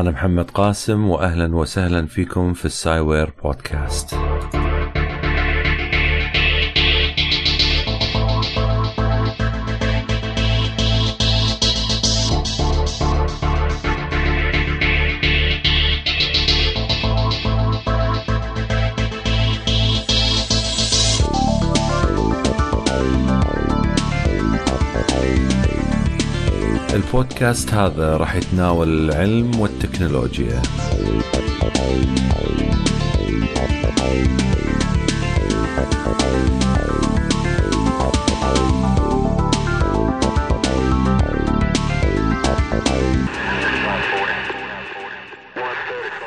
أنا محمد قاسم وأهلا وسهلا فيكم في السايوير بودكاست. البودكاست هذا راح يتناول العلم والتكنولوجيا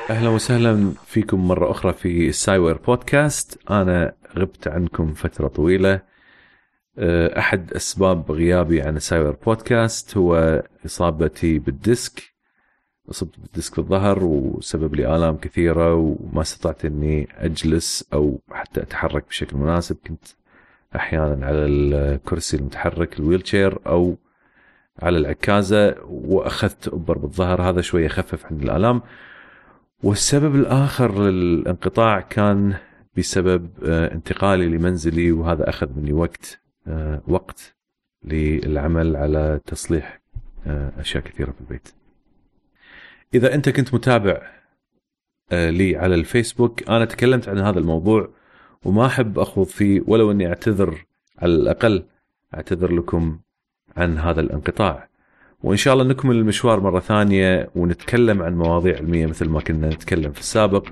أهلا وسهلا فيكم مرة أخرى في السايوير بودكاست أنا غبت عنكم فترة طويلة. أحد أسباب غيابي عن السايوير بودكاست هو إصابتي بال disc. اصبت بال disc في الظهر وسبب لي آلام كثيرة وما استطعت إني أجلس أو حتى أتحرك بشكل مناسب. كنت أحيانا على الكرسي المتحرك ال wheelchair أو على العكازه وأخذت أبر بالظهر. هذا شوية خفف عن الآلام. والسبب الآخر للانقطاع كان بسبب أه، انتقالي لمنزلي وهذا أخذ مني وقت آه، وقت للعمل على تصليح آه، أشياء كثيرة في البيت. إذا أنت كنت متابع آه، لي على الفيسبوك أنا تكلمت عن هذا الموضوع وما أحب أخوض فيه ولو إني أعتذر على الأقل أعتذر لكم عن هذا الانقطاع. وإن شاء الله نكمل المشوار مرة ثانية ونتكلم عن مواضيع علمية مثل ما كنا نتكلم في السابق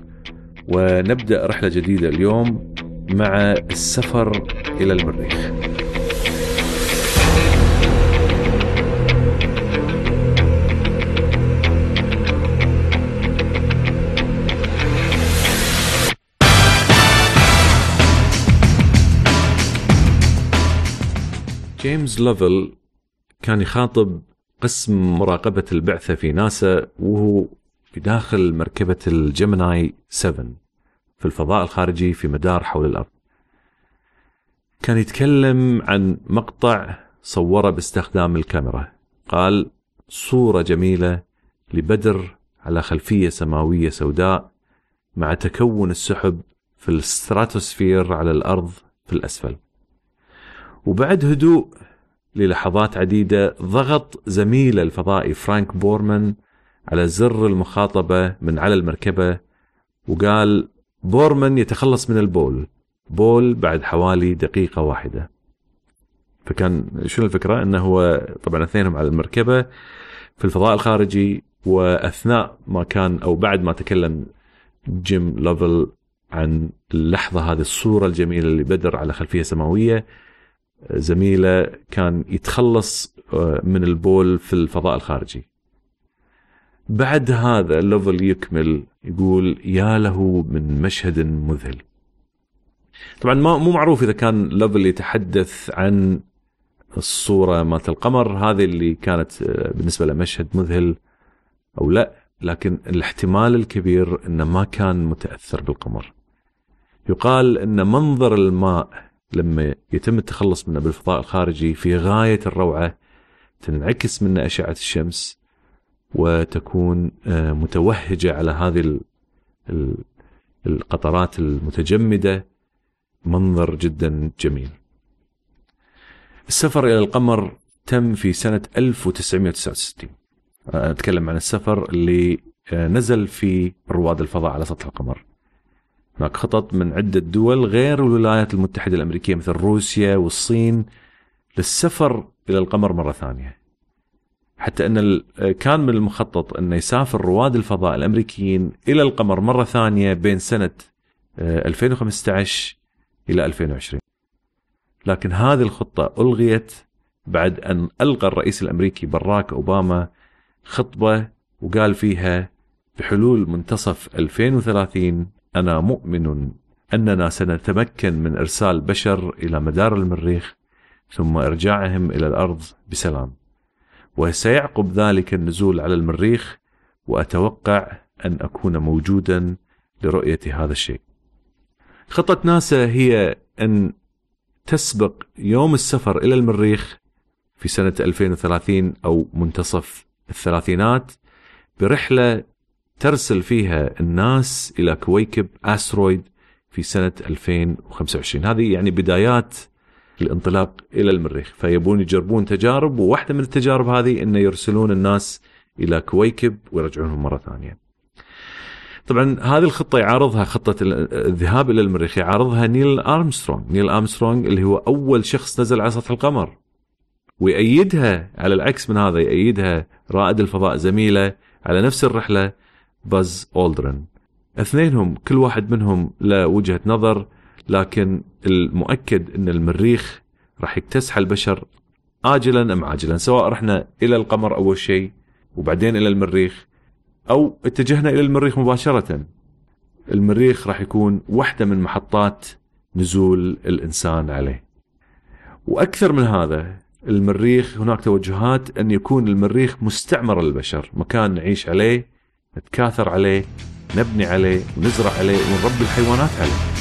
ونبدأ رحلة جديدة اليوم مع السفر إلى المريخ. جيمس لوفل كان يخاطب قسم مراقبة البعثة في ناسا وهو داخل مركبة الجيميناي 7 في الفضاء الخارجي في مدار حول الأرض. كان يتكلم عن مقطع صوره باستخدام الكاميرا. قال صورة جميلة لبدر على خلفية سماوية سوداء مع تكون السحب في الستراتوسفير على الأرض في الأسفل. وبعد هدوء للحظات عديدة ضغط زميله الفضائي فرانك بورمان على زر المخاطبة من على المركبة وقال بورمان يتخلص من البول بول بعد حوالي دقيقة واحدة. فكان شنو الفكرة؟ إنه هو طبعا اثنينهم على المركبة في الفضاء الخارجي وأثناء ما كان أو بعد ما تكلم جيم لوفل عن اللحظة هذه الصورة الجميلة اللي بدر على خلفية سماوية زميله كان يتخلص آه، من البول في الفضاء الخارجي. بعد هذا لوفل يكمل يقول يا له من مشهد مذهل. طبعا ما مو معروف إذا كان لوفل يتحدث عن الصورة مالت القمر هذه اللي كانت آه، بالنسبة له مشهد مذهل أو لا لكن الاحتمال الكبير إنه ما كان متأثر بالقمر. يقال إن منظر الماء لما يتم التخلص منه بالفضاء الخارجي في غاية الروعة تنعكس منه أشعة الشمس وتكون آه، متوهجة على هذه القطرات المتجمدة منظر جدا جميل. السفر إلى القمر تم في سنة 1969 أتكلم عن السفر اللي آه، نزل في رواد الفضاء على سطح القمر. هناك خطط من عدة دول غير الولايات المتحدة الأمريكية مثل روسيا والصين للسفر إلى القمر مرة ثانية. حتى أن كان من المخطط أن يسافر رواد الفضاء الأمريكيين إلى القمر مرة ثانية بين سنة 2015 آه، إلى 2020 لكن هذه الخطة ألغيت بعد أن ألغى الرئيس الأمريكي باراك أوباما خطبة وقال فيها بحلول منتصف 2030 أنا مؤمن أننا سنتمكن من إرسال بشر إلى مدار المريخ ثم إرجاعهم إلى الأرض بسلام وسيعقب ذلك النزول على المريخ وأتوقع أن أكون موجودا لرؤية هذا الشيء. خطة ناسا هي أن تسبق يوم السفر إلى المريخ في سنة 2030 أو منتصف الثلاثينات برحلة ترسل فيها الناس إلى كويكب asteroid في سنة 2025 هذه يعني بدايات الانطلاق إلى المريخ فيبون يجربون تجارب وواحدة من التجارب هذه انه يرسلون الناس إلى كويكب ويرجعونهم مرة ثانية. طبعا هذه الخطة يعارضها خطة الذهاب إلى المريخ يعارضها نيل أرمسترونغ، نيل أرمسترونغ اللي هو أول شخص نزل على سطح القمر. ويأيدها على العكس من هذا يأيدها رائد الفضاء زميله على نفس الرحلة باز اولدرن. اثنينهم كل واحد منهم له وجهة نظر لكن المؤكد إن المريخ راح يكتسح البشر اجلا أم عاجلا سواء رحنا إلى القمر أول شيء وبعدين إلى المريخ أو اتجهنا إلى المريخ مباشرة المريخ راح يكون واحدة من محطات نزول الإنسان عليه وأكثر من هذا المريخ هناك توجهات أن يكون المريخ مستعمر للبشر مكان نعيش عليه نتكاثر عليه نبني عليه ونزرع عليه ونربي الحيوانات عليه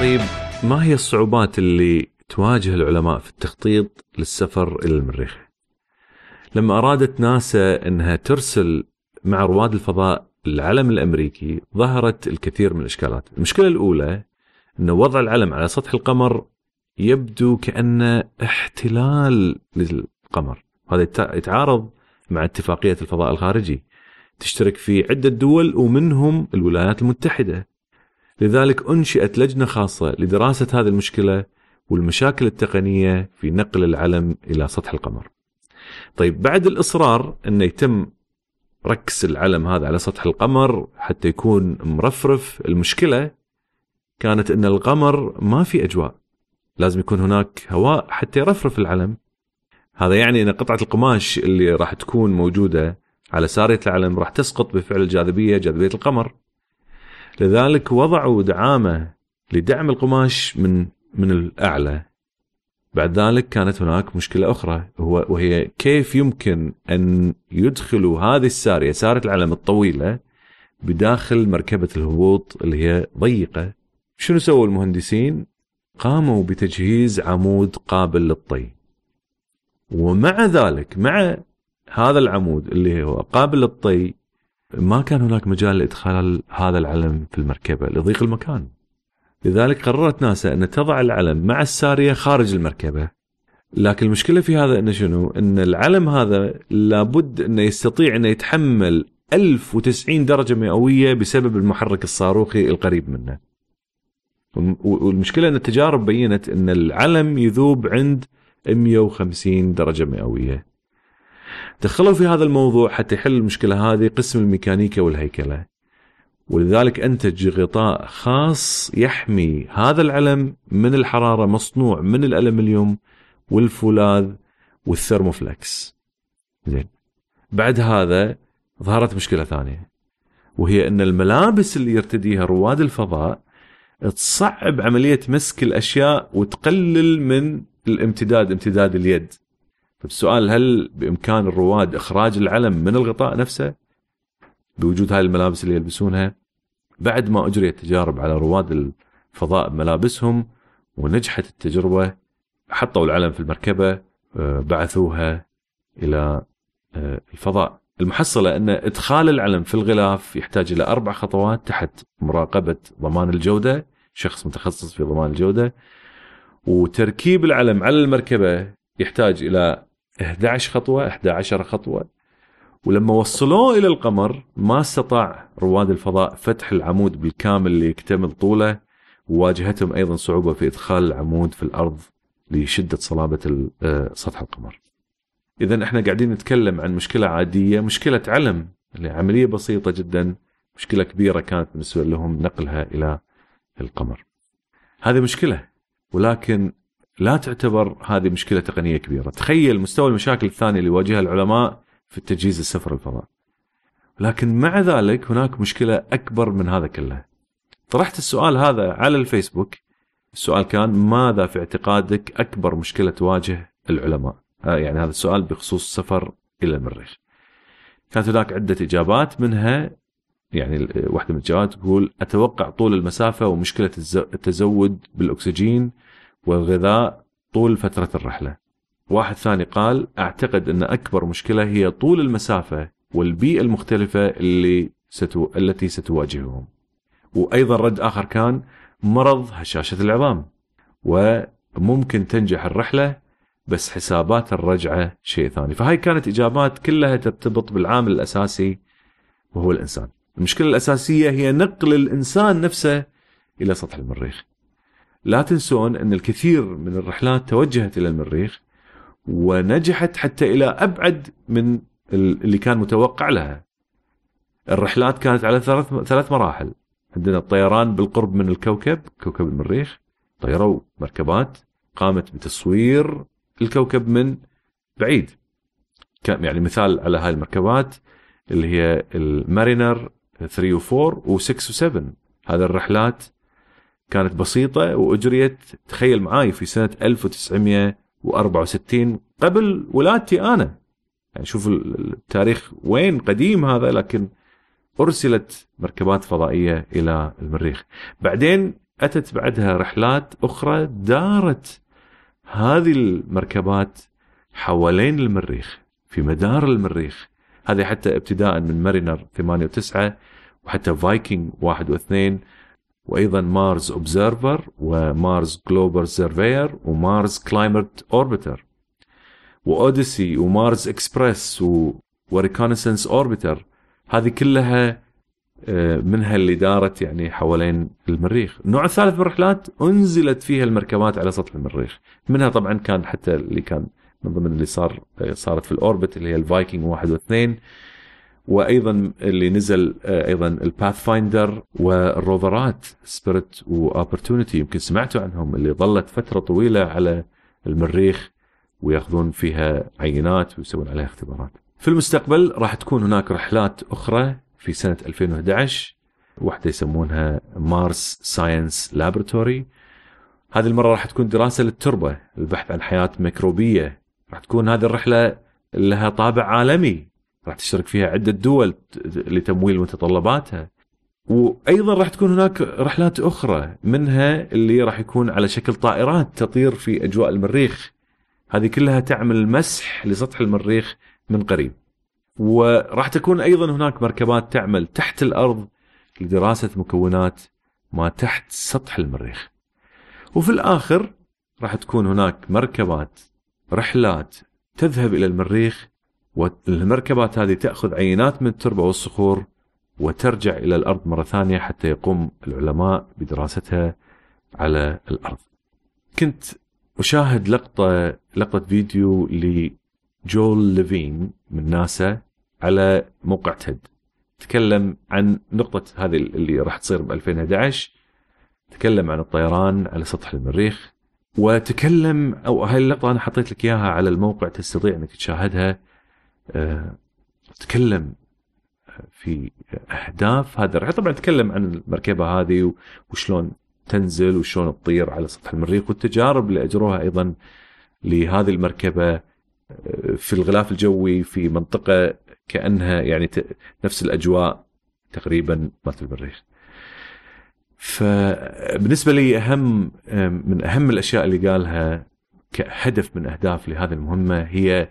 طيب ما هي الصعوبات اللي تواجه العلماء في التخطيط للسفر إلى المريخ؟ لما أرادت ناسا إنها ترسل مع رواد الفضاء العلم الأمريكي ظهرت الكثير من الإشكالات، المشكلة الأولى ان وضع العلم على سطح القمر يبدو كانه احتلال للقمر، هذا يتعارض مع اتفاقية الفضاء الخارجي. تشترك فيه عدة دول ومنهم الولايات المتحدة. لذلك أنشئت لجنة خاصة لدراسة هذه المشكلة والمشاكل التقنية في نقل العلم إلى سطح القمر. طيب بعد الإصرار إنه يتم ركس العلم هذا على سطح القمر حتى يكون مرفرف، المشكلة كانت إن القمر ما في أجواء. لازم يكون هناك هواء حتى يرفرف العلم. هذا يعني إن قطعة القماش اللي راح تكون موجودة على سارية العلم راح تسقط بفعل الجاذبية جاذبية القمر. لذلك وضعوا دعامة لدعم القماش من من الأعلى بعد ذلك كانت هناك مشكلة أخرى هو وهي كيف يمكن أن يدخلوا هذه الساريه سارة العلم الطويلة بداخل مركبة الهبوط اللي هي ضيقة. شنو سووا المهندسين؟ قاموا بتجهيز عمود قابل للطي. ومع ذلك مع هذا العمود اللي هو قابل للطي ما كان هناك مجال لإدخال هذا العلم في المركبة لضيق المكان. لذلك قررت ناسا أن تضع العلم مع السارية خارج المركبة. لكن المشكلة في هذا انه شنو؟ إن العلم هذا لابد إنه يستطيع إنه يتحمل 1090 درجة مئوية بسبب المحرك الصاروخي القريب منه. والمشكلة إن التجارب بينت إن العلم يذوب عند 150 درجة مئوية. دخلوا في هذا الموضوع حتى يحل المشكلة هذه قسم الميكانيكا والهيكلة ولذلك أنتج غطاء خاص يحمي هذا العلم من الحرارة مصنوع من الألمنيوم والفولاذ والثرموفلكس زين. بعد هذا ظهرت مشكلة ثانية وهي أن الملابس اللي يرتديها رواد الفضاء تصعب عملية مسك الأشياء وتقلل من الامتداد امتداد اليد. طيب السؤال هل بإمكان الرواد إخراج العلم من الغطاء نفسه؟ بوجود هاي الملابس اللي يلبسونها بعد ما اجريت تجارب على رواد الفضاء بملابسهم ونجحت التجربة حطوا العلم في المركبة آه، بعثوها إلى آه، الفضاء. المحصلة أن إدخال العلم في الغلاف يحتاج إلى أربع خطوات تحت مراقبة ضمان الجودة شخص متخصص في ضمان الجودة. وتركيب العلم على المركبة يحتاج إلى 11 خطوة 11 خطوة. ولما وصلوه إلى القمر ما استطاع رواد الفضاء فتح العمود بالكامل اللي يكتمل طوله وواجهتهم أيضا صعوبة في إدخال العمود في الأرض لشدة صلابة آه، سطح القمر. اذا إحنا قاعدين نتكلم عن مشكلة عادية، مشكلة علم اللي عملية بسيطة جدا، مشكلة كبيرة كانت بالنسبة لهم نقلها إلى القمر. هذه مشكلة ولكن لا تعتبر هذه مشكلة تقنية كبيرة، تخيل مستوى المشاكل الثانية اللي يواجهها العلماء في التجهيز السفر الفضاء. لكن مع ذلك هناك مشكلة أكبر من هذا كله. طرحت السؤال هذا على الفيسبوك السؤال كان ماذا في اعتقادك أكبر مشكلة تواجه العلماء؟ آه، يعني هذا السؤال بخصوص السفر إلى المريخ. كانت هناك عدة إجابات منها يعني واحدة من الإجابات تقول أتوقع طول المسافة ومشكلة التزود بالأكسجين والغذاء طول فترة الرحلة. واحد ثاني قال أعتقد أن أكبر مشكلة هي طول المسافة والبيئة المختلفة اللي ستو... التي ستواجههم. وأيضا رد آخر كان مرض هشاشة العظام وممكن تنجح الرحلة بس حسابات الرجعة شيء ثاني، فهاي كانت إجابات كلها ترتبط بالعامل الأساسي وهو الإنسان. المشكلة الأساسية هي نقل الإنسان نفسه إلى سطح المريخ. لا تنسون أن الكثير من الرحلات توجهت إلى المريخ ونجحت حتى إلى أبعد من اللي كان متوقع لها. الرحلات كانت على ثلاث ثلاث مراحل. عندنا الطيران بالقرب من الكوكب، كوكب المريخ، طيروا مركبات قامت بتصوير الكوكب من بعيد. كان يعني مثال على هاي المركبات اللي هي المارينر 3 و4 و6 و7 هذه الرحلات كانت بسيطة وأجريت تخيل معاي في سنة 1964 قبل ولادتي أنا. يعني شوف التاريخ وين قديم هذا لكن أرسلت مركبات فضائية إلى المريخ. بعدين أتت بعدها رحلات أخرى دارت هذه المركبات حوالين المريخ في مدار المريخ. هذه حتى ابتداء من مارينر 8 و9 وحتى فايكنج واحد واثنين وأيضا مارس اوبزرفر ومارس جلوبال سيرفير ومارس كلايمت اوربيتر واوديسي ومارس اكسبرس وريكونسنس اوربيتر هذه كلها آه، منها اللي دارت يعني حوالين المريخ. النوع الثالث من الرحلات أنزلت فيها المركبات على سطح المريخ. منها طبعا كان حتى اللي كان من ضمن اللي صار آه، صارت في ال orbit اللي هي الفايكنج واحد واثنين. وأيضا اللي نزل آه، أيضا الباث فايندر والروفرات سبيريت واوبرتونيتي يمكن سمعتوا عنهم اللي ظلت فترة طويلة على المريخ ويأخذون فيها عينات ويسوون عليها اختبارات. في المستقبل راح تكون هناك رحلات أخرى في سنة 2011 واحدة يسمونها Mars Science Laboratory هذه المرة راح تكون دراسة للتربة البحث عن حياة ميكروبية. راح تكون هذه الرحلة لها طابع عالمي. راح تشترك فيها عدة دول لتمويل متطلباتها. وأيضا راح تكون هناك رحلات أخرى منها اللي راح يكون على شكل طائرات تطير في أجواء المريخ. هذه كلها تعمل مسح لسطح المريخ من قريب. وراح تكون أيضا هناك مركبات تعمل تحت الأرض لدراسة مكونات ما تحت سطح المريخ. وفي الآخر راح تكون هناك مركبات رحلات تذهب إلى المريخ والمركبات هذه تأخذ عينات من التربة والصخور وترجع إلى الأرض مرة ثانية حتى يقوم العلماء بدراستها على الأرض. كنت أشاهد لقطة لقطة فيديو لجول ليفين من ناسا على موقع تيد. تكلم عن نقطة هذه اللي راح تصير ب 2011 تكلم عن الطيران على سطح المريخ. وتكلم أو هاي اللقطة أنا حطيت لك إياها على الموقع تستطيع إنك تشاهدها. تكلم في أهداف هذا الرحلة طبعا تكلم عن المركبة هذه وشلون تنزل وشلون تطير على سطح المريخ والتجارب اللي أجروها أيضا لهذه المركبة آه، في الغلاف الجوي في منطقة كأنها يعني نفس الأجواء تقريبا مالت المريخ. فبالنسبة لي أهم من أهم الأشياء اللي قالها كهدف من أهداف لهذه المهمة هي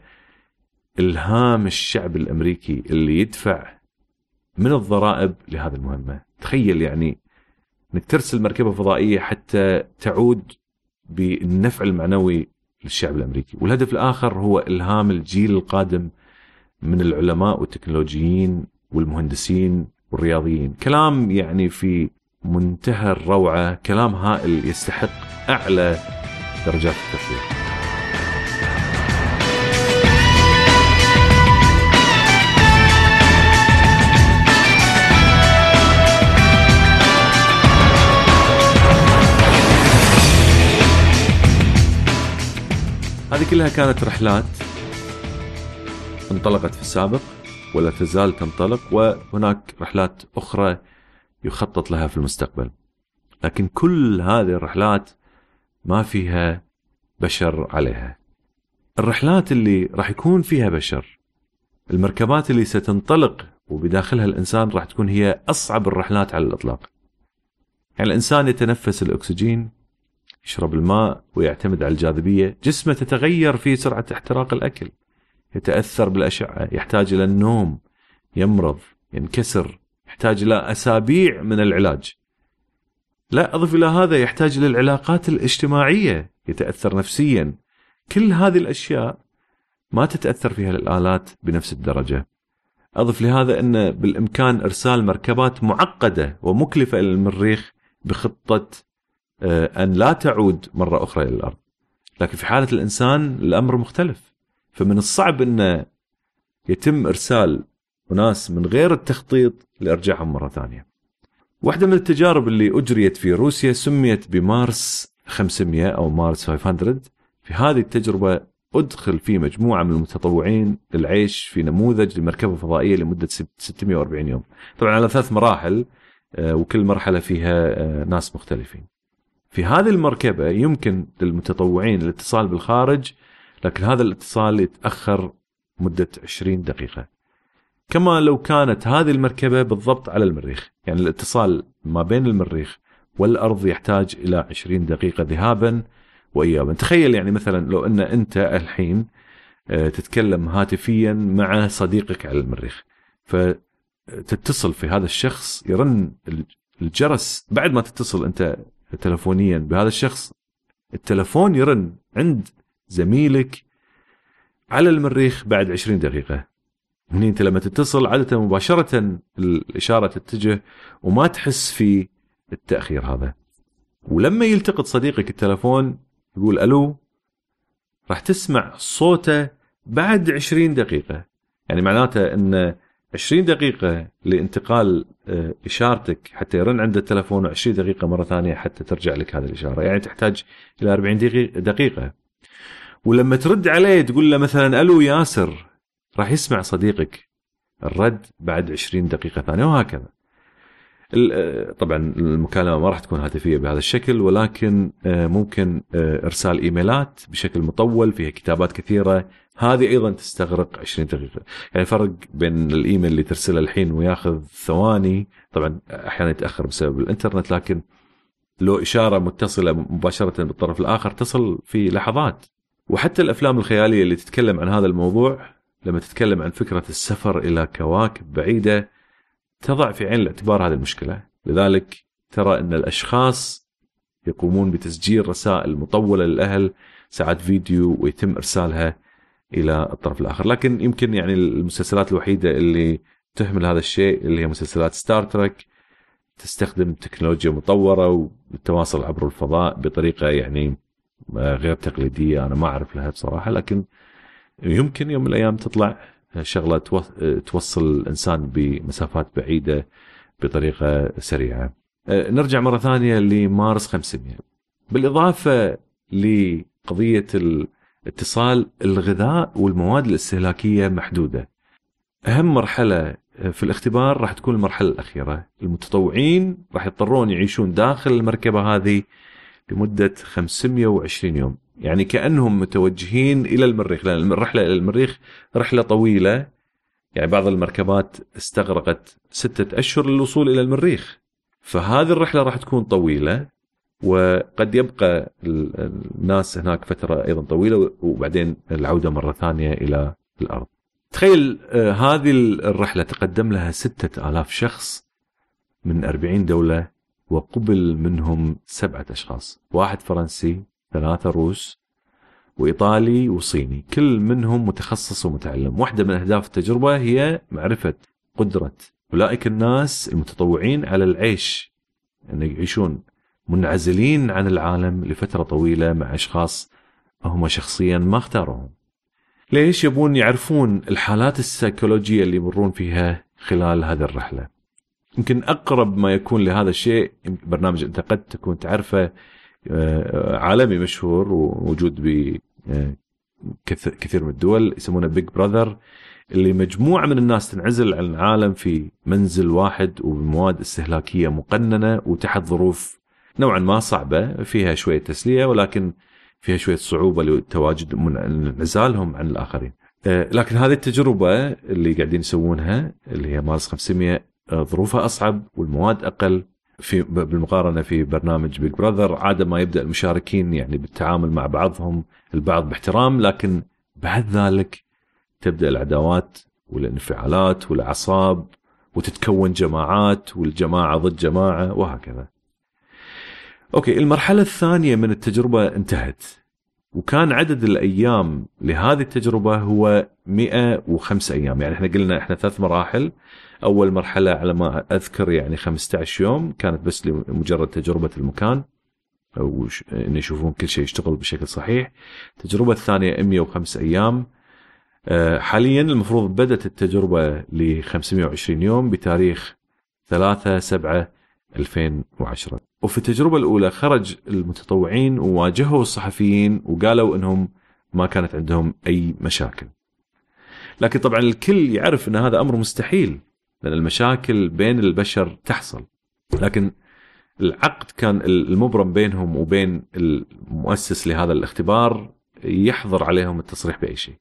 إلهام الشعب الأمريكي اللي يدفع من الضرائب لهذه المهمة. تخيل يعني إنك ترسل مركبة فضائية حتى تعود بالنفع المعنوي للشعب الأمريكي. والهدف الآخر هو إلهام الجيل القادم من العلماء والتكنولوجيين والمهندسين والرياضيين. كلام يعني في منتهى الروعة كلام هائل يستحق أعلى درجات التقدير هذه كلها كانت رحلات انطلقت في السابق ولا تزال تنطلق وهناك رحلات أخرى يخطط لها في المستقبل. لكن كل هذه الرحلات ما فيها بشر عليها. الرحلات اللي راح يكون فيها بشر المركبات اللي ستنطلق وبداخلها الإنسان راح تكون هي أصعب الرحلات على الإطلاق. يعني الإنسان يتنفس الأكسجين يشرب الماء ويعتمد على الجاذبية، جسمه تتغير في سرعة احتراق الأكل. يتأثر بالأشعة، يحتاج إلى النوم، يمرض، ينكسر، يحتاج إلى أسابيع من العلاج. لا أضف إلى هذا يحتاج للعلاقات الاجتماعية، يتأثر نفسيا. كل هذه الأشياء ما تتأثر فيها الآلات بنفس الدرجة. أضف لهذا أن بالإمكان إرسال مركبات معقدة ومكلفة إلى المريخ بخطة آه، أن لا تعود مرة أخرى إلى الأرض. لكن في حالة الإنسان الأمر مختلف. فمن الصعب أن يتم إرسال أناس من غير التخطيط لأرجاعهم مرة ثانية. واحدة من التجارب اللي أجريت في روسيا سميت بمارس 500 أو مارس 500 في هذه التجربة أدخل في مجموعة من المتطوعين للعيش في نموذج لمركبة فضائية لمدة 640 يوم. طبعا على ثلاث مراحل آه، وكل مرحلة فيها آه، ناس مختلفين. في هذه المركبة يمكن للمتطوعين الاتصال بالخارج لكن هذا الاتصال يتأخر مدة 20 دقيقة. كما لو كانت هذه المركبة بالضبط على المريخ، يعني الاتصال ما بين المريخ والأرض يحتاج إلى 20 دقيقة ذهابا وايابا تخيل يعني مثلا لو أن أنت الحين آه، تتكلم هاتفيا مع صديقك على المريخ فتتصل في هذا الشخص يرن الجرس بعد ما تتصل أنت تلفونيا بهذا الشخص. التلفون يرن عند زميلك على المريخ بعد 20 دقيقة. هني انت لما تتصل عادة مباشرة الإشارة تتجه وما تحس في التأخير هذا. ولما يلتقط صديقك التلفون يقول ألو راح تسمع صوته بعد 20 دقيقة. يعني معناته إن 20 دقيقة لانتقال آه، إشارتك حتى يرن عند التلفون و20 دقيقة مرة ثانية حتى ترجع لك هذه الإشارة. يعني تحتاج إلى 40 دقيقة ولما ترد عليه تقول له مثلا ألو ياسر راح يسمع صديقك. الرد بعد 20 دقيقة ثانية وهكذا. طبعا المكالمة ما راح تكون هاتفية بهذا الشكل ولكن آه، ممكن آه، إرسال إيميلات بشكل مطول فيها كتابات كثيرة هذه أيضا تستغرق 20 دقيقة. يعني فرق بين الإيميل اللي ترسله الحين وياخذ ثواني طبعا أحيانا يتأخر بسبب الإنترنت لكن لو إشارة متصلة مباشرة بالطرف الآخر تصل في لحظات. وحتى الأفلام الخيالية اللي تتكلم عن هذا الموضوع لما تتكلم عن فكرة السفر إلى كواكب بعيدة تضع في عين الاعتبار هذه المشكلة. لذلك ترى أن الأشخاص يقومون بتسجيل رسائل مطولة للأهل ساعات فيديو ويتم إرسالها إلى الطرف الآخر. لكن يمكن يعني المسلسلات الوحيدة اللي تحمل هذا الشيء اللي هي مسلسلات ستار ترك تستخدم تكنولوجيا مطورة والتواصل عبر الفضاء بطريقة يعني غير تقليدية. أنا ما أعرف لها بصراحة لكن يمكن يوم من الأيام تطلع شغلة توصل الإنسان بمسافات بعيدة بطريقة سريعة. أه، نرجع مرة ثانية لمارس 500 بالإضافة لقضية الاتصال الغذاء والمواد الاستهلاكية محدودة. أهم مرحلة في الاختبار راح تكون المرحلة الأخيرة، المتطوعين راح يضطرون يعيشون داخل المركبة هذه لمدة 520 يوم. يعني كأنهم متوجهين إلى المريخ لأن الرحلة إلى المريخ رحلة طويلة يعني بعض المركبات استغرقت ستة أشهر للوصول إلى المريخ فهذه الرحلة راح تكون طويلة وقد يبقى الناس هناك فترة أيضا طويلة وبعدين العودة مرة ثانية إلى الأرض. تخيل آه، هذه الرحلة تقدم لها ستة آلاف شخص من أربعين دولة وقبل منهم سبعة أشخاص. واحد فرنسي ثلاثة روس وإيطالي وصيني. كل منهم متخصص ومتعلم. واحدة من أهداف التجربة هي معرفة قدرة أولئك الناس المتطوعين على العيش. أن يعني يعيشون منعزلين عن العالم لفترة طويلة مع أشخاص هم شخصيا ما اختاروهم. ليش يبون يعرفون الحالات السيكولوجية اللي يمرون فيها خلال هذه الرحلة؟ يمكن أقرب ما يكون لهذا الشيء برنامج أنت قد تكون تعرفه آه، عالمي مشهور وموجود ب آه، كثير من الدول يسمونه بيج براذر اللي مجموعة من الناس تنعزل عن العالم في منزل واحد وبمواد استهلاكية مقننة وتحت ظروف نوعا ما صعبة فيها شوية تسلية ولكن فيها شوية صعوبة لتواجد من انعزالهم عن الآخرين. آه، لكن هذه التجربة اللي قاعدين يسوونها اللي هي مارس 500 آه، ظروفها أصعب والمواد أقل في بالمقارنة في برنامج بيج براذر عادة ما يبدأ المشاركين يعني بالتعامل مع بعضهم البعض باحترام لكن بعد ذلك تبدأ العداوات والانفعالات والأعصاب وتتكون جماعات والجماعة ضد جماعة وهكذا. أوكي المرحلة الثانية من التجربة انتهت وكان عدد الأيام لهذه التجربة هو 105 أيام. يعني إحنا قلنا إحنا ثلاث مراحل. أول مرحلة على ما أذكر يعني 15 يوم كانت بس لمجرد تجربة المكان أو إن يشوفون كل شيء يشتغل بشكل صحيح. التجربة الثانية 105 أيام. آه، حاليا المفروض بدأت التجربة ل 520 يوم بتاريخ 3 7 2010 وفي التجربة الأولى خرج المتطوعين وواجهوا الصحفيين وقالوا إنهم ما كانت عندهم أي مشاكل. لكن طبعا الكل يعرف إن هذا أمر مستحيل لأن المشاكل بين البشر تحصل. لكن العقد كان المبرم بينهم وبين المؤسس لهذا الاختبار يحظر عليهم التصريح بأي شيء.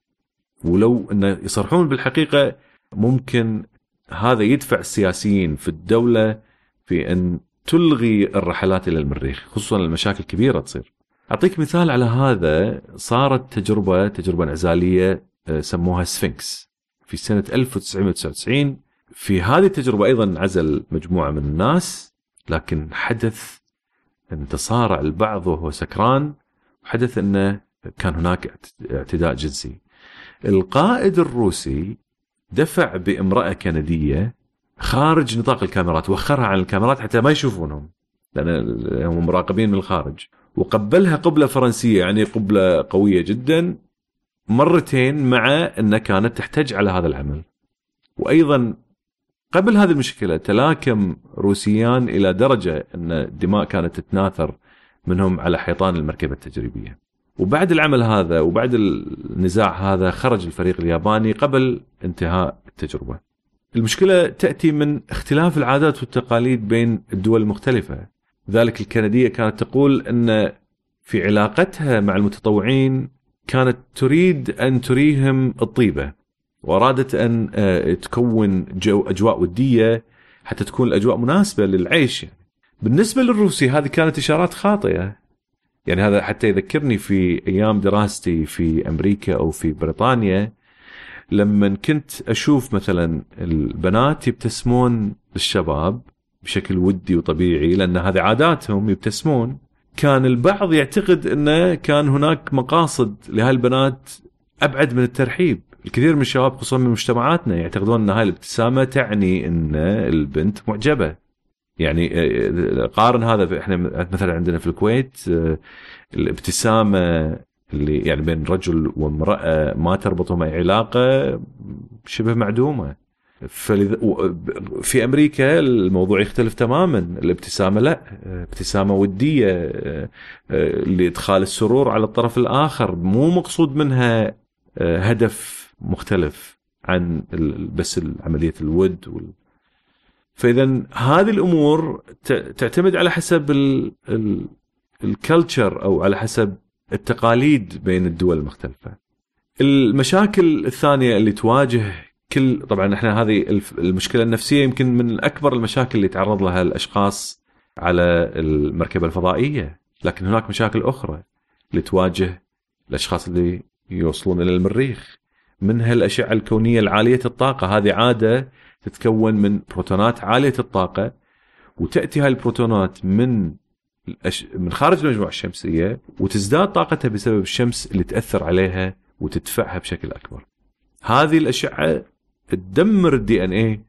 ولو انه يصرحون بالحقيقة ممكن هذا يدفع السياسيين في الدولة في أن تلغي الرحلات إلى المريخ خصوصا المشاكل الكبيره تصير. أعطيك مثال على هذا. صارت تجربة تجربة انعزاليه آه، سموها سفنكس. في سنة 1999 في هذه التجربة أيضا انعزل مجموعة من الناس لكن حدث ان تصارع البعض وهو سكران. وحدث انه كان هناك اعتداء جنسي. القائد الروسي دفع بامرأة كندية خارج نطاق الكاميرات وخرها عن الكاميرات حتى ما يشوفونهم لأن هم مراقبين من الخارج وقبلها قبلة فرنسية يعني قبلة قوية جدا مرتين مع أنها كانت تحتج على هذا العمل وأيضا قبل هذه المشكلة تلاكم روسيان إلى درجة أن الدماء كانت تتناثر منهم على حيطان المركبة التجريبية. وبعد العمل هذا وبعد النزاع هذا خرج الفريق الياباني قبل انتهاء التجربة. المشكلة تأتي من اختلاف العادات والتقاليد بين الدول المختلفة. ذلك الكندية كانت تقول إن في علاقتها مع المتطوعين كانت تريد أن تريهم الطيبة وأرادت أن آه، تكون جو أجواء ودية حتى تكون الأجواء مناسبة للعيش يعني. بالنسبة للروسي هذه كانت إشارات خاطئة يعني هذا حتى يذكرني في أيام دراستي في أمريكا أو في بريطانيا لما كنت أشوف مثلا البنات يبتسمون للشباب بشكل ودي وطبيعي لأن هذه عاداتهم يبتسمون كان البعض يعتقد انه كان هناك مقاصد لهالبنات أبعد من الترحيب. الكثير من الشباب خصوصا من مجتمعاتنا يعتقدون إن هاي الابتسامة تعني إن البنت معجبة. يعني آه، قارن هذا إحنا مثلا عندنا في الكويت آه، الابتسامة اللي يعني بين رجل وامرأة ما تربطهم أي علاقة شبه معدومة. فلذ... في أمريكا الموضوع يختلف تماما. الابتسامة لا. ابتسامة ودية لإدخال السرور على الطرف الآخر. مو مقصود منها هدف مختلف عن بس عملية الود وال... فاذا هذه الأمور تعتمد على حسب الكلتشر أو على حسب التقاليد بين الدول المختلفة. المشاكل الثانية اللي تواجه كل طبعا إحنا هذه المشكلة النفسية يمكن من أكبر المشاكل اللي تعرض لها الأشخاص على المركبة الفضائية، لكن هناك مشاكل أخرى اللي تواجه الأشخاص اللي يوصلون إلى المريخ. منها الاشعه الكونية العالية الطاقة. هذه عادة تتكون من بروتونات عالية الطاقة. وتأتي هاي البروتونات من من خارج المجموعه الشمسية وتزداد طاقتها بسبب الشمس اللي تأثر عليها وتدفعها بشكل أكبر. هذه الأشعة تدمر ال DNA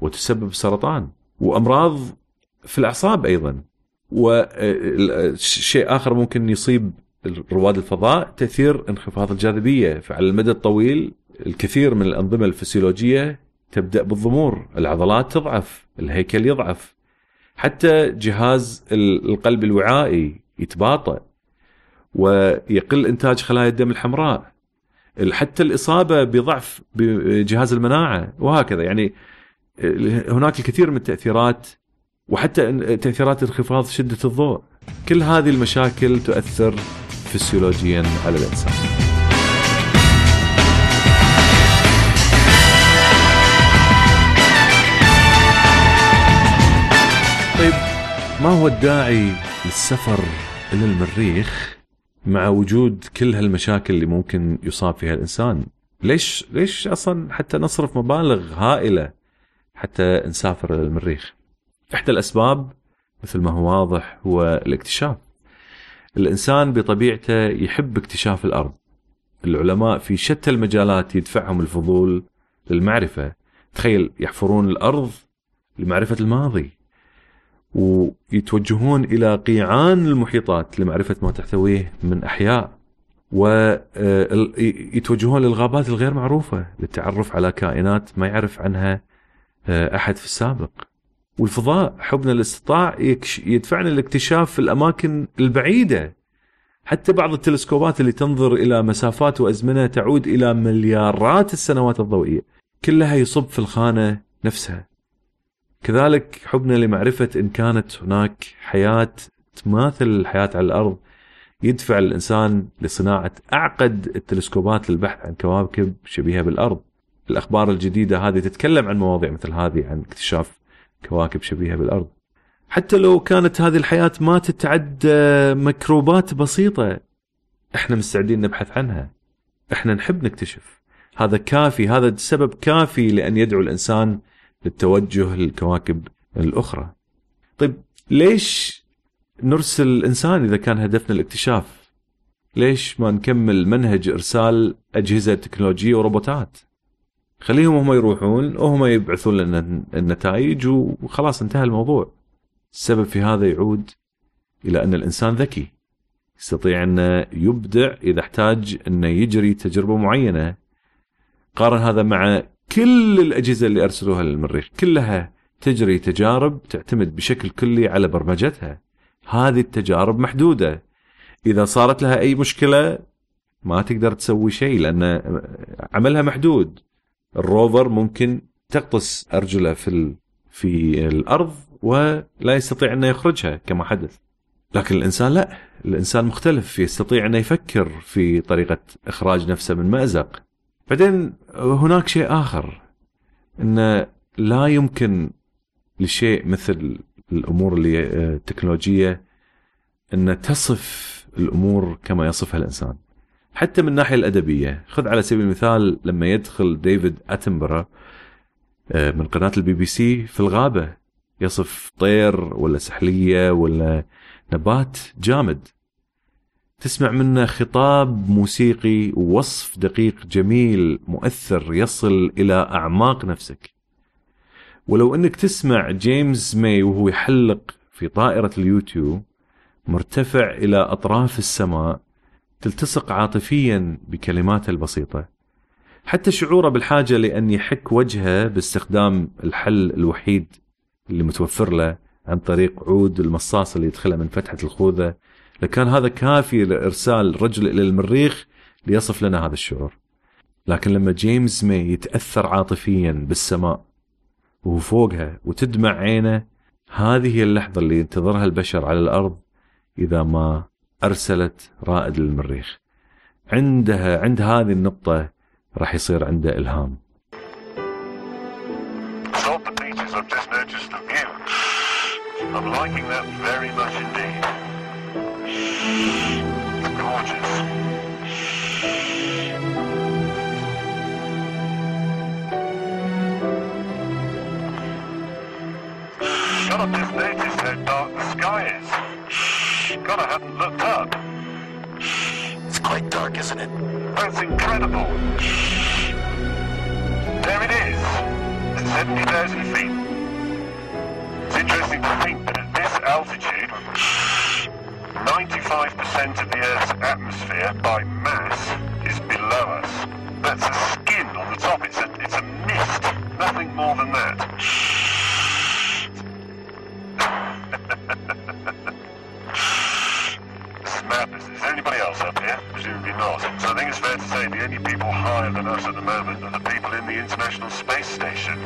وتسبب سرطان وأمراض في الأعصاب أيضا. وشيء آخر ممكن يصيب رواد الفضاء تأثير انخفاض الجاذبية فعلى المدى الطويل الكثير من الأنظمة الفسيولوجية تبدأ بالضمور، العضلات تضعف، الهيكل يضعف. حتى جهاز القلب الوعائي يتباطأ ويقل إنتاج خلايا الدم الحمراء. حتى الإصابة بضعف بجهاز المناعة وهكذا يعني هناك الكثير من التأثيرات وحتى تأثيرات انخفاض شدة الضوء كل هذه المشاكل تؤثر فسيولوجيا على الإنسان. ما هو الداعي للسفر إلى المريخ مع وجود كل هالمشاكل اللي ممكن يصاب فيها الإنسان؟ ليش ليش أصلا حتى نصرف مبالغ هائلة حتى نسافر إلى المريخ؟ إحدى الأسباب مثل ما هو واضح هو الاكتشاف. الإنسان بطبيعته يحب اكتشاف الأرض. العلماء في شتى المجالات يدفعهم الفضول للمعرفة. تخيل يحفرون الأرض لمعرفة الماضي. ويتوجهون إلى قيعان المحيطات لمعرفة ما تحتويه من أحياء ويتوجهون للغابات الغير معروفة للتعرف على كائنات ما يعرف عنها آه، أحد في السابق. والفضاء حبنا الاستطاع يدفعنا لاكتشاف في الأماكن البعيدة. حتى بعض التلسكوبات اللي تنظر إلى مسافات وأزمنة تعود إلى مليارات السنوات الضوئية، كلها يصب في الخانة نفسها. كذلك حبنا لمعرفة إن كانت هناك حياة تماثل الحياة على الأرض يدفع الإنسان لصناعة أعقد التلسكوبات للبحث عن كواكب شبيهة بالأرض. الأخبار الجديدة هذه تتكلم عن مواضيع مثل هذه عن اكتشاف كواكب شبيهة بالأرض. حتى لو كانت هذه الحياة ما تتعدى ميكروبات بسيطة إحنا مستعدين نبحث عنها. إحنا نحب نكتشف. هذا كافي هذا سبب كافي لأن يدعو الإنسان للتوجه للكواكب الأخرى. طيب ليش نرسل الإنسان إذا كان هدفنا الاكتشاف؟ ليش ما نكمل منهج إرسال أجهزة تكنولوجية وروبوتات؟ خليهم هم يروحون وهم يبعثون لنا النتائج وخلاص انتهى الموضوع. السبب في هذا يعود إلى أن الإنسان ذكي. يستطيع أن يبدع إذا احتاج أنه يجري تجربة معينة. قارن هذا مع كل الأجهزة اللي أرسلوها للمريخ كلها تجري تجارب تعتمد بشكل كلي على برمجتها. هذه التجارب محدودة. إذا صارت لها أي مشكلة ما تقدر تسوي شيء لأن عملها محدود. الروفر ممكن تقطس أرجلة في. في الأرض ولا يستطيع انه يخرجها كما حدث. لكن الإنسان لا. الإنسان مختلف. يستطيع انه يفكر في طريقة إخراج نفسه من مأزق. بعدين هناك شيء آخر انه لا يمكن لشيء مثل الأمور اللي التكنولوجية إن تصف الأمور كما يصفها الإنسان. حتى من الناحية الأدبية، خذ على سبيل المثال لما يدخل ديفيد أتنبرا آه، من قناة البي بي سي في الغابة يصف طير ولا سحلية ولا نبات جامد تسمع منه خطاب موسيقي ووصف دقيق جميل مؤثر يصل إلى أعماق نفسك. ولو أنك تسمع جيمس ماي وهو يحلق في طائرة اليوتيوب مرتفع إلى أطراف السماء تلتصق عاطفيا بكلماته البسيطة. حتى شعوره بالحاجة لأن يحك وجهه باستخدام الحل الوحيد اللي متوفر له عن طريق عود المصاص اللي يدخله من فتحة الخوذة لكان هذا كافي لإرسال رجل إلى المريخ ليصف لنا هذا الشعور. لكن لما جيمس ماي يتأثر عاطفيا بالسماء وهو فوقها وتدمع عينه هذه هي اللحظة اللي ينتظرها البشر على الأرض إذا ما أرسلت رائد للمريخ. عندها عند هذه النقطة راح يصير عنده إلهام. I'm liking that very much indeed. Gorgeous. God, I've just noticed how dark the sky is. God, I hadn't looked up. It's quite dark, isn't it? That's incredible. There it is, at 70,000 feet. It's interesting to think that at this altitude, 95% of the Earth's atmosphere by mass is below us. That's a skin on the top. It's a, it's a mist. Nothing more than that. madness. Is there anybody else up here? Presumably not. So I think it's fair to say the only people higher than us at the moment are the people in the International Space Station.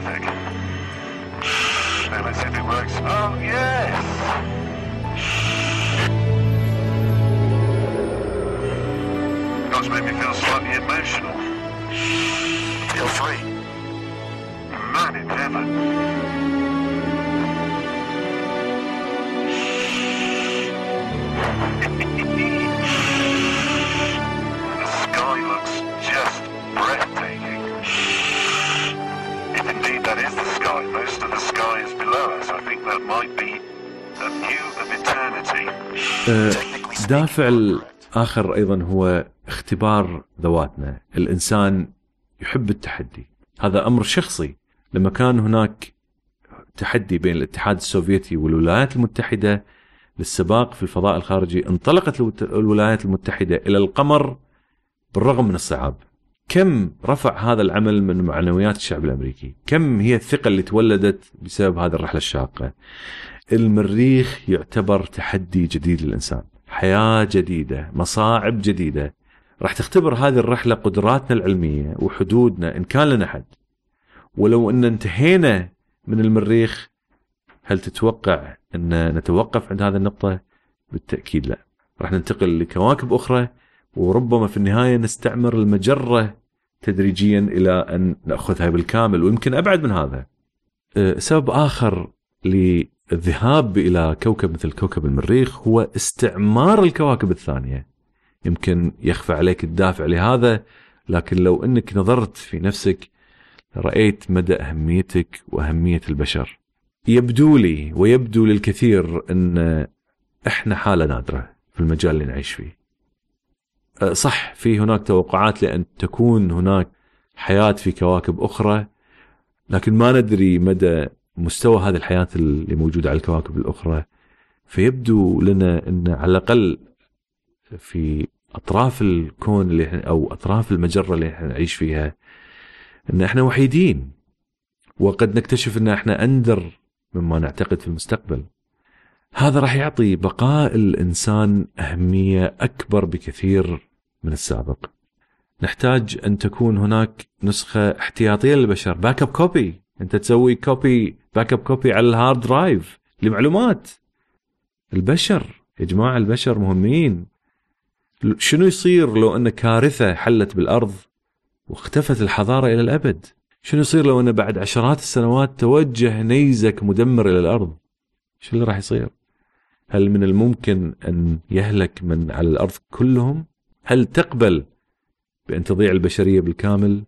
It's. Now let's see if it works. Oh, yes. That's made me feel slightly emotional. دافع you're correct. الآخر أيضا هو اختبار ذواتنا. الإنسان يحب التحدي. هذا أمر شخصي. لما كان هناك تحدي بين الاتحاد السوفيتي والولايات المتحدة للسباق في الفضاء الخارجي انطلقت الولايات المتحدة إلى القمر بالرغم من الصعاب. كم رفع هذا العمل من معنويات الشعب الأمريكي؟ كم هي الثقة اللي تولدت بسبب هذه الرحلة الشاقة؟ المريخ يعتبر تحدي جديد للإنسان حياة جديدة مصاعب جديدة. راح تختبر هذه الرحلة قدراتنا العلمية وحدودنا إن كان لنا حد. ولو أن انتهينا من المريخ هل تتوقع أن نتوقف عند هذه النقطة؟ بالتأكيد لا. راح ننتقل لكواكب أخرى وربما في النهاية نستعمر المجرة تدريجيا إلى أن نأخذها بالكامل ويمكن أبعد من هذا. أه، سبب آخر للذهاب إلى كوكب مثل كوكب المريخ هو استعمار الكواكب الثانية. يمكن يخفى عليك الدافع لهذا لكن لو أنك نظرت في نفسك رأيت مدى أهميتك وأهمية البشر. يبدو لي ويبدو للكثير أن إحنا حالة نادرة في المجال اللي نعيش فيه. صح في هناك توقعات لأن تكون هناك حياة في كواكب أخرى لكن ما ندري مدى مستوى هذه الحياة اللي موجودة على الكواكب الأخرى. فيبدو لنا أن على الأقل في أطراف الكون اللي إحنا- أو أطراف المجرة اللي إحنا نعيش فيها أن إحنا وحيدين. وقد نكتشف أن إحنا أندر مما نعتقد في المستقبل. هذا راح يعطي بقاء الإنسان أهمية أكبر بكثير من السابق. نحتاج أن تكون هناك نسخة احتياطية للبشر. backup copy أنت تسوي copy backup copy على ال hard drive لمعلومات. البشر يا جماعة البشر مهمين. شنو يصير لو أن كارثة حلت بالأرض واختفت الحضارة إلى الأبد؟ شنو يصير لو أن بعد عشرات السنوات توجه نيزك مدمر إلى الأرض؟ شو اللي راح يصير؟ هل من الممكن أن يهلك من على الأرض كلهم؟ هل تقبل بأن تضيع البشرية بالكامل؟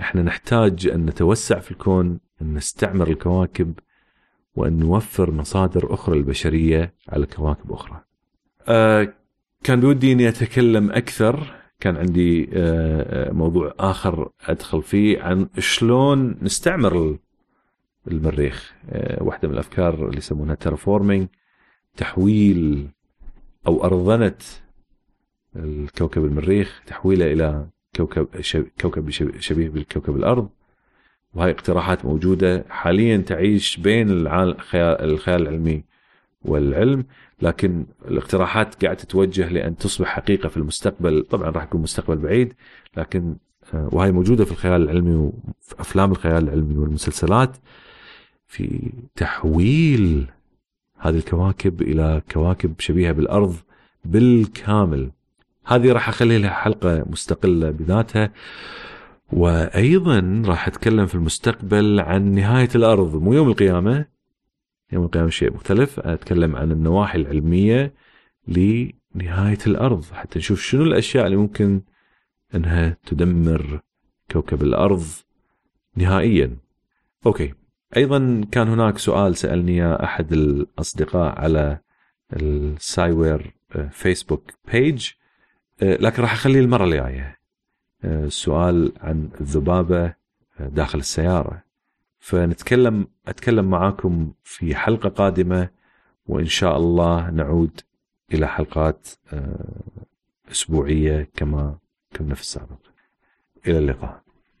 إحنا نحتاج أن نتوسع في الكون. أن نستعمر الكواكب وأن نوفر مصادر أخرى للبشرية على كواكب أخرى. آه كان بودي أني أتكلم أكثر. كان عندي آه آه، موضوع آخر أدخل فيه عن شلون نستعمر ال- المريخ. آه واحدة من الأفكار اللي يسمونها ترفورمينج تحويل أو أرضنة الكوكب المريخ تحويله إلى كوكب كوكب شب- شبيه بالكوكب الأرض. وهي اقتراحات موجودة حاليا تعيش بين الخيال العلمي والعلم لكن الاقتراحات قاعدة تتوجه لأن تصبح حقيقة في المستقبل. طبعا راح يكون مستقبل بعيد لكن آه، وهي موجودة في الخيال العلمي وفي أفلام الخيال العلمي والمسلسلات. في تحويل هذه الكواكب إلى كواكب شبيهة بالأرض بالكامل. هذه راح أخلي لها حلقة مستقلة بذاتها. وأيضا راح أتكلم في المستقبل عن نهاية الأرض مو يوم القيامة يوم القيامة شيء مختلف أتكلم عن النواحي العلمية لنهاية الأرض حتى نشوف شنو الأشياء اللي ممكن أنها تدمر كوكب الأرض نهائيا. okay. أيضا كان هناك سؤال سألني إياه أحد الأصدقاء على ال Sciware آه، Facebook page آه، لكن راح أخليه المرة الجاية. آه، سؤال عن الذبابة آه، داخل السيارة. فنتكلم أتكلم معاكم في حلقة قادمة وإن شاء الله نعود إلى حلقات آه، أسبوعية كما كنا في السابق. إلى اللقاء.